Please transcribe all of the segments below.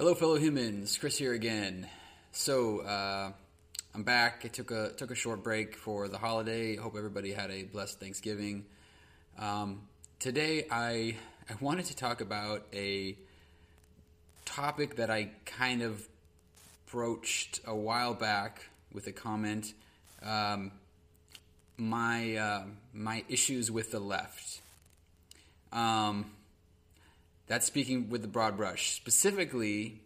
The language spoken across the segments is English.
Hello, fellow humans. Chris here again. So uh, I'm back. I took a took a short break for the holiday. Hope everybody had a blessed Thanksgiving. Um, today, I I wanted to talk about a topic that I kind of broached a while back with a comment. Um, my uh, my issues with the left. Um, that's speaking with the broad brush. Specifically,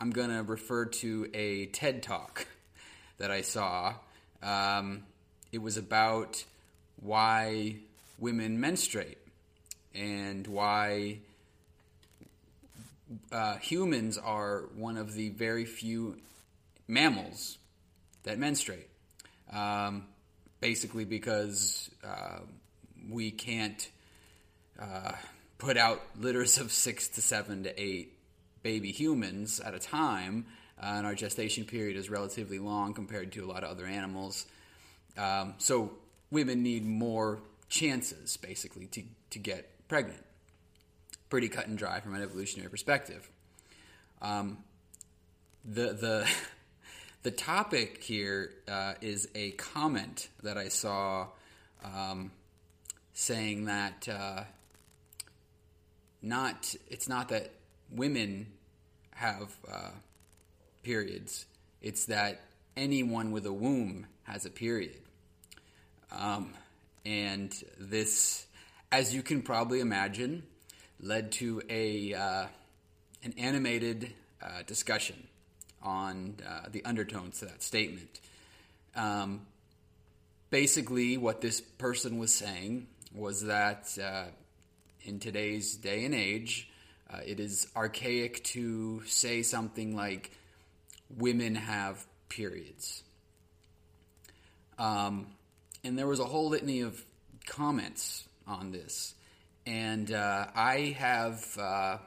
I'm going to refer to a TED talk that I saw. Um, it was about why women menstruate and why uh, humans are one of the very few mammals that menstruate. Um, basically, because uh, we can't uh, put out litters of six to seven to eight baby humans at a time, uh, and our gestation period is relatively long compared to a lot of other animals. Um, so women need more chances, basically, to, to get pregnant. Pretty cut and dry from an evolutionary perspective. Um, the the the topic here uh, is a comment that I saw um, saying that uh, not it's not that women have uh, periods; it's that anyone with a womb has a period. Um, and this, as you can probably imagine, led to a uh, an animated uh, discussion on uh, the undertones to that statement. Um, basically, what this person was saying was that uh, in today's day and age, uh, it is archaic to say something like women have periods. Um, and there was a whole litany of comments on this. And uh, I have uh,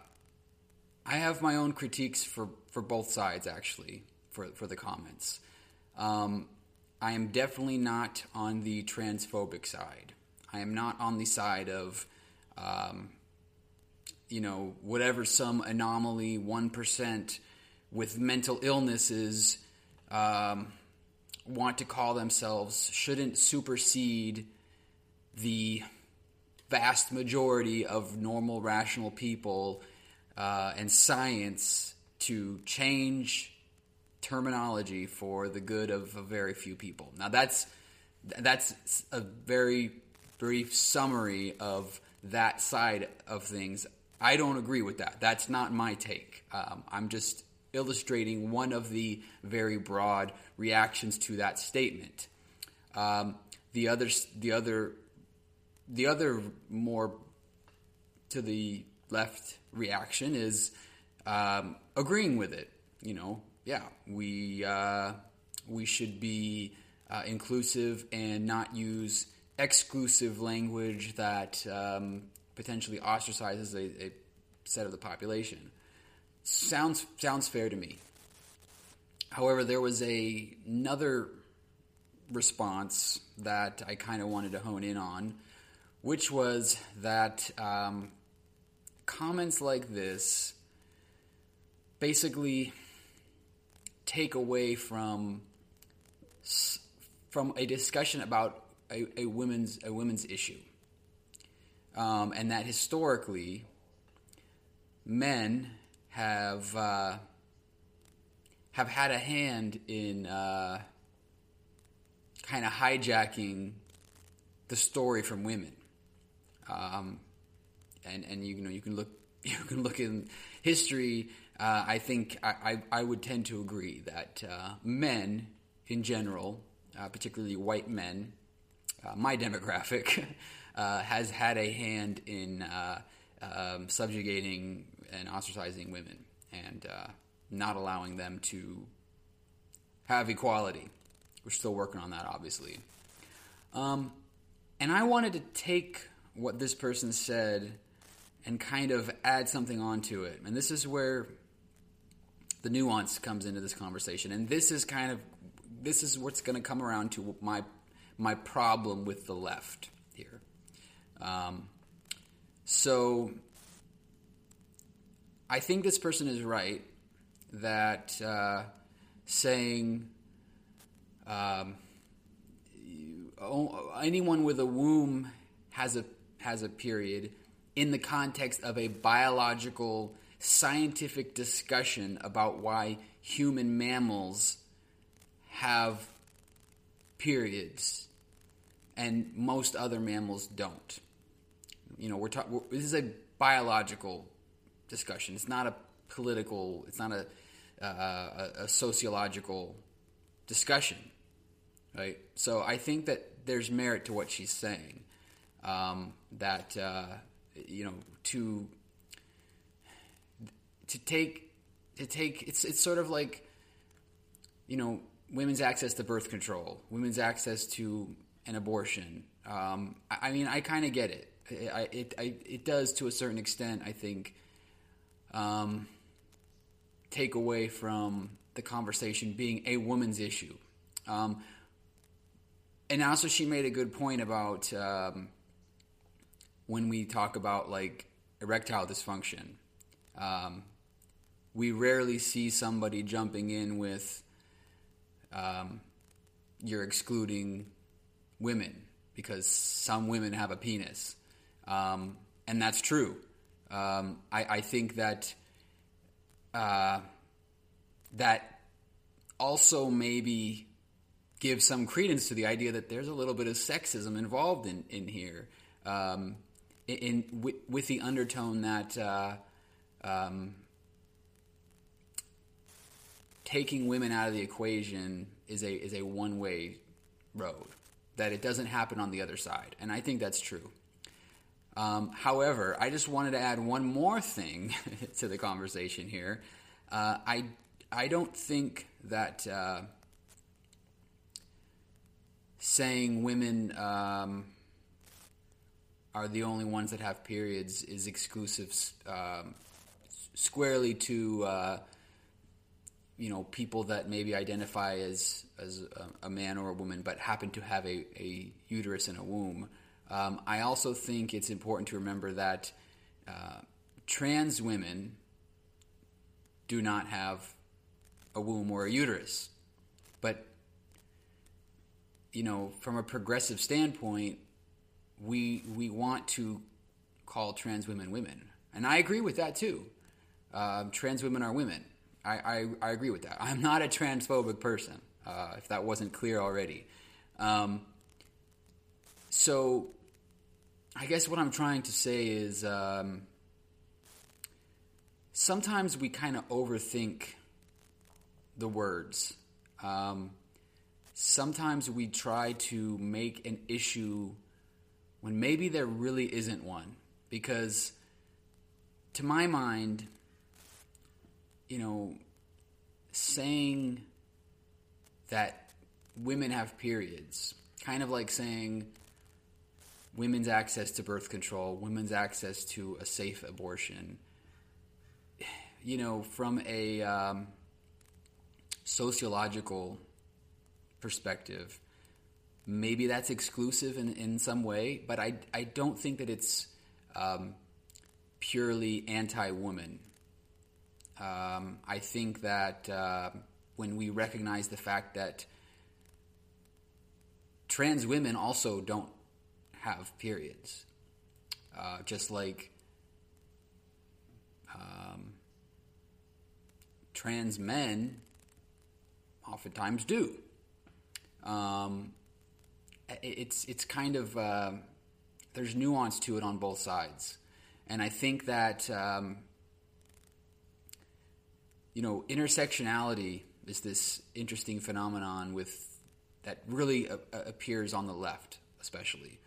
I have my own critiques for, for both sides actually for for the comments. Um, I am definitely not on the transphobic side. I am not on the side of um, you know whatever some anomaly one percent with mental illnesses um, want to call themselves shouldn't supersede the vast majority of normal rational people uh, and science to change terminology for the good of a very few people. Now that's that's a very brief summary of that side of things. I don't agree with that. That's not my take. Um, I'm just illustrating one of the very broad reactions to that statement. Um, the other, the other, the other more to the left reaction is um, agreeing with it. You know, yeah, we uh, we should be uh, inclusive and not use exclusive language that um, potentially ostracizes a, a, set of the population. Sounds sounds fair to me. However, there was a another response that I kind of wanted to hone in on, which was that um, comments like this basically take away from from a discussion about a, a women's a women's issue, um, and that historically men have uh, have had a hand in uh, kind of hijacking the story from women. Um, and and you know you can look you can look in history. Uh, I think I, I, I would tend to agree that uh, men in general, uh, particularly white men, uh, my demographic, uh, has had a hand in uh, um, subjugating and ostracizing women and not allowing them to have equality. We're still working on that, obviously. Um, and I wanted to take what this person said and kind of add something onto it. And this is where the nuance comes into this conversation. And this is kind of this is what's going to come around to my my problem with the left here. Um, so I think this person is right that uh, saying um, anyone with a womb has a has a period in the context of a biological scientific discussion about why human mammals have periods and most other mammals don't. You know, we're talking. This is a biological discussion. It's not a political. It's not a, uh, a, a sociological discussion, right? So I think that there's merit to what she's saying. Um, that uh, you know to to take to take it's it's sort of like you know women's access to birth control, women's access to an abortion. Um, I, I, mean, I kind of get it. I, it I, it does to a certain extent. I think um, take away from the conversation being a woman's issue. Um, and also, she made a good point about um, when we talk about like erectile dysfunction. Um, we rarely see somebody jumping in with um, you're excluding women because some women have a penis, um, and that's true. Um, I, I, think that uh, that also maybe gives some credence to the idea that there's a little bit of sexism involved in in here, um, in, in with, with, the undertone that. Uh, um, taking women out of the equation is a is a one way road. That it doesn't happen on the other side, and I think that's true. Um, however, I just wanted to add one more thing to the conversation here. Uh, I I don't think that uh, saying women um, are the only ones that have periods is exclusive um, squarely to uh, you know people that maybe identify as as a, a, man or a woman but happen to have a, a uterus and a womb. Um, I also think it's important to remember that uh, trans women do not have a womb or a uterus, but you know from a progressive standpoint, we we want to call trans women women, and I agree with that too. Uh, trans women are women I, I, I, agree with that. I'm not a transphobic person, uh, if that wasn't clear already. Um, so, I guess what I'm trying to say is um, sometimes we kind of overthink the words. Um, sometimes we try to make an issue when maybe there really isn't one. Because, to my mind, you know, saying that women have periods, kind of like saying women's access to birth control, women's access to a safe abortion, you know, from a um, sociological perspective, maybe that's exclusive in, in some way, but I, I don't think that it's um, purely anti woman. Um, I think that uh, when we recognize the fact that trans women also don't have periods, uh, just like um, trans men oftentimes do. Um, it's it's kind of uh, there's nuance to it on both sides, and I think that um, you know, intersectionality is this interesting phenomenon with that really a, appears on the left, especially,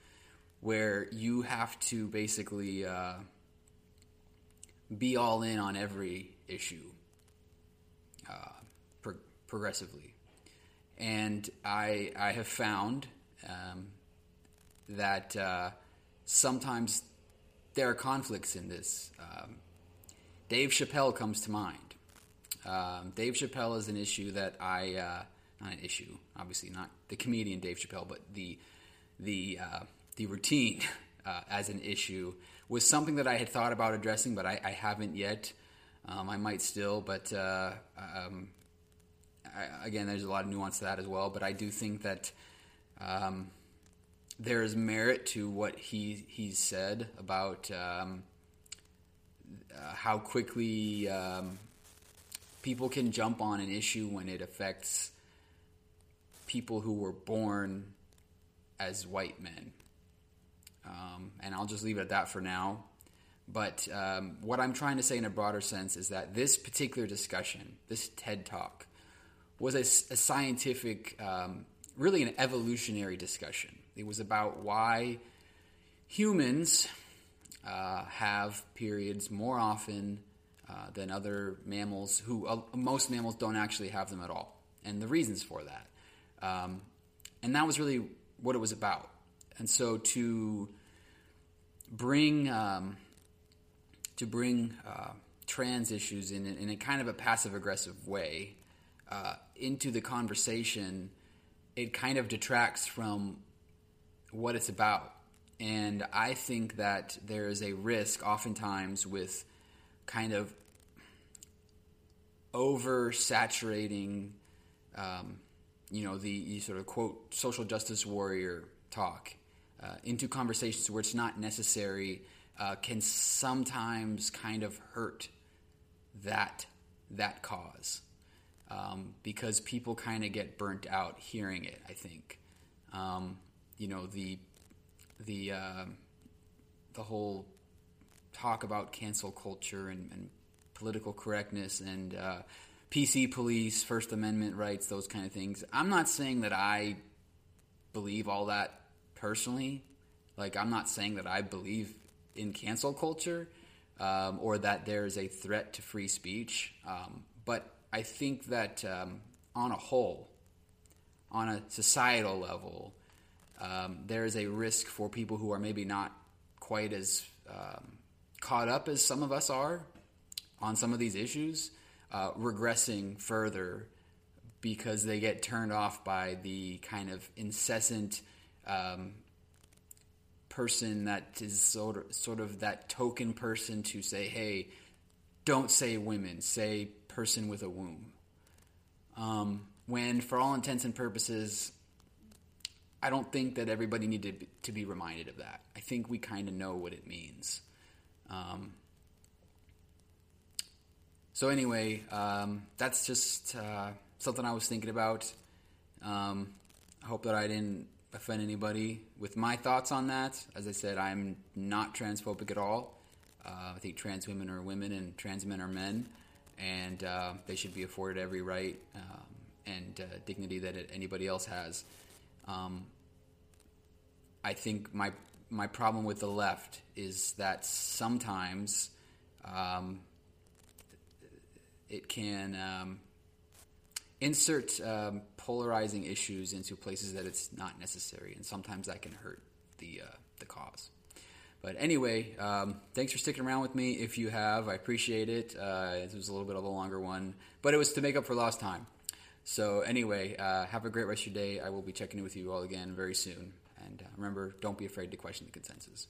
where you have to basically uh, be all in on every issue uh, pro- progressively, and I I have found um, that uh, sometimes there are conflicts in this. Um, Dave Chappelle comes to mind. Um, Dave Chappelle is an issue that I uh, not an issue, obviously not the comedian Dave Chappelle, but the the uh, the routine uh, as an issue was something that I had thought about addressing, but I, I haven't yet. Um, I might still, but uh, um, I, again, there's a lot of nuance to that as well. But I do think that um, there is merit to what he he's said about um, uh, how quickly um, people can jump on an issue when it affects people who were born as white men. Um, and I'll just leave it at that for now. But um, what I'm trying to say in a broader sense is that this particular discussion, this TED Talk, was a, a scientific, um, really an evolutionary discussion. It was about why humans uh, have periods more often uh, than other mammals, who uh, most mammals don't actually have them at all, and the reasons for that. Um, and that was really what it was about. And so to bring um, to bring uh, trans issues in, in a kind of a passive aggressive way uh, into the conversation, it kind of detracts from what it's about. And I think that there is a risk, oftentimes, with kind of oversaturating, um, you know, the, the, sort of quote social justice warrior talk uh, into conversations where it's not necessary uh, can sometimes kind of hurt that that cause um, because people kind of get burnt out hearing it. I think, um, you know, the the uh, the whole talk about cancel culture and, and political correctness and uh, PC police, First Amendment rights, those kind of things. I'm not saying that I believe all that personally. Like, I'm not saying that I believe in cancel culture um, or that there is a threat to free speech. Um, but I think that um, on a whole, on a societal level, um, there is a risk for people who are maybe not quite as um, caught up as some of us are on some of these issues, uh, regressing further because they get turned off by the kind of incessant um, person that is sort of, sort of that token person to say, hey, don't say women, say person with a womb. Um, when, for all intents and purposes, I don't think that everybody needed to be reminded of that. I think we kind of know what it means. Um, so anyway, um, that's just uh, something I was thinking about. Um, I hope that I didn't offend anybody with my thoughts on that. As I said, I'm not transphobic at all. Uh, I think trans women are women and trans men are men, and uh, they should be afforded every right um, and uh, dignity that anybody else has. Um, I think my my problem with the left is that sometimes um, it can um, insert um, polarizing issues into places that it's not necessary, and sometimes that can hurt the uh, the cause. But anyway, um, thanks for sticking around with me. If you have, I appreciate it. Uh, it was a little bit of a longer one, but it was to make up for lost time. So anyway, uh, have a great rest of your day. I will be checking in with you all again very soon. And uh, remember, don't be afraid to question the consensus.